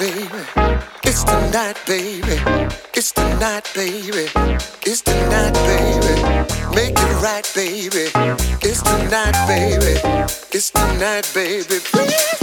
baby. It's the night, baby. It's the night, baby. It's the night, baby. Make it right, baby. It's the night, baby. It's the night, baby. Please.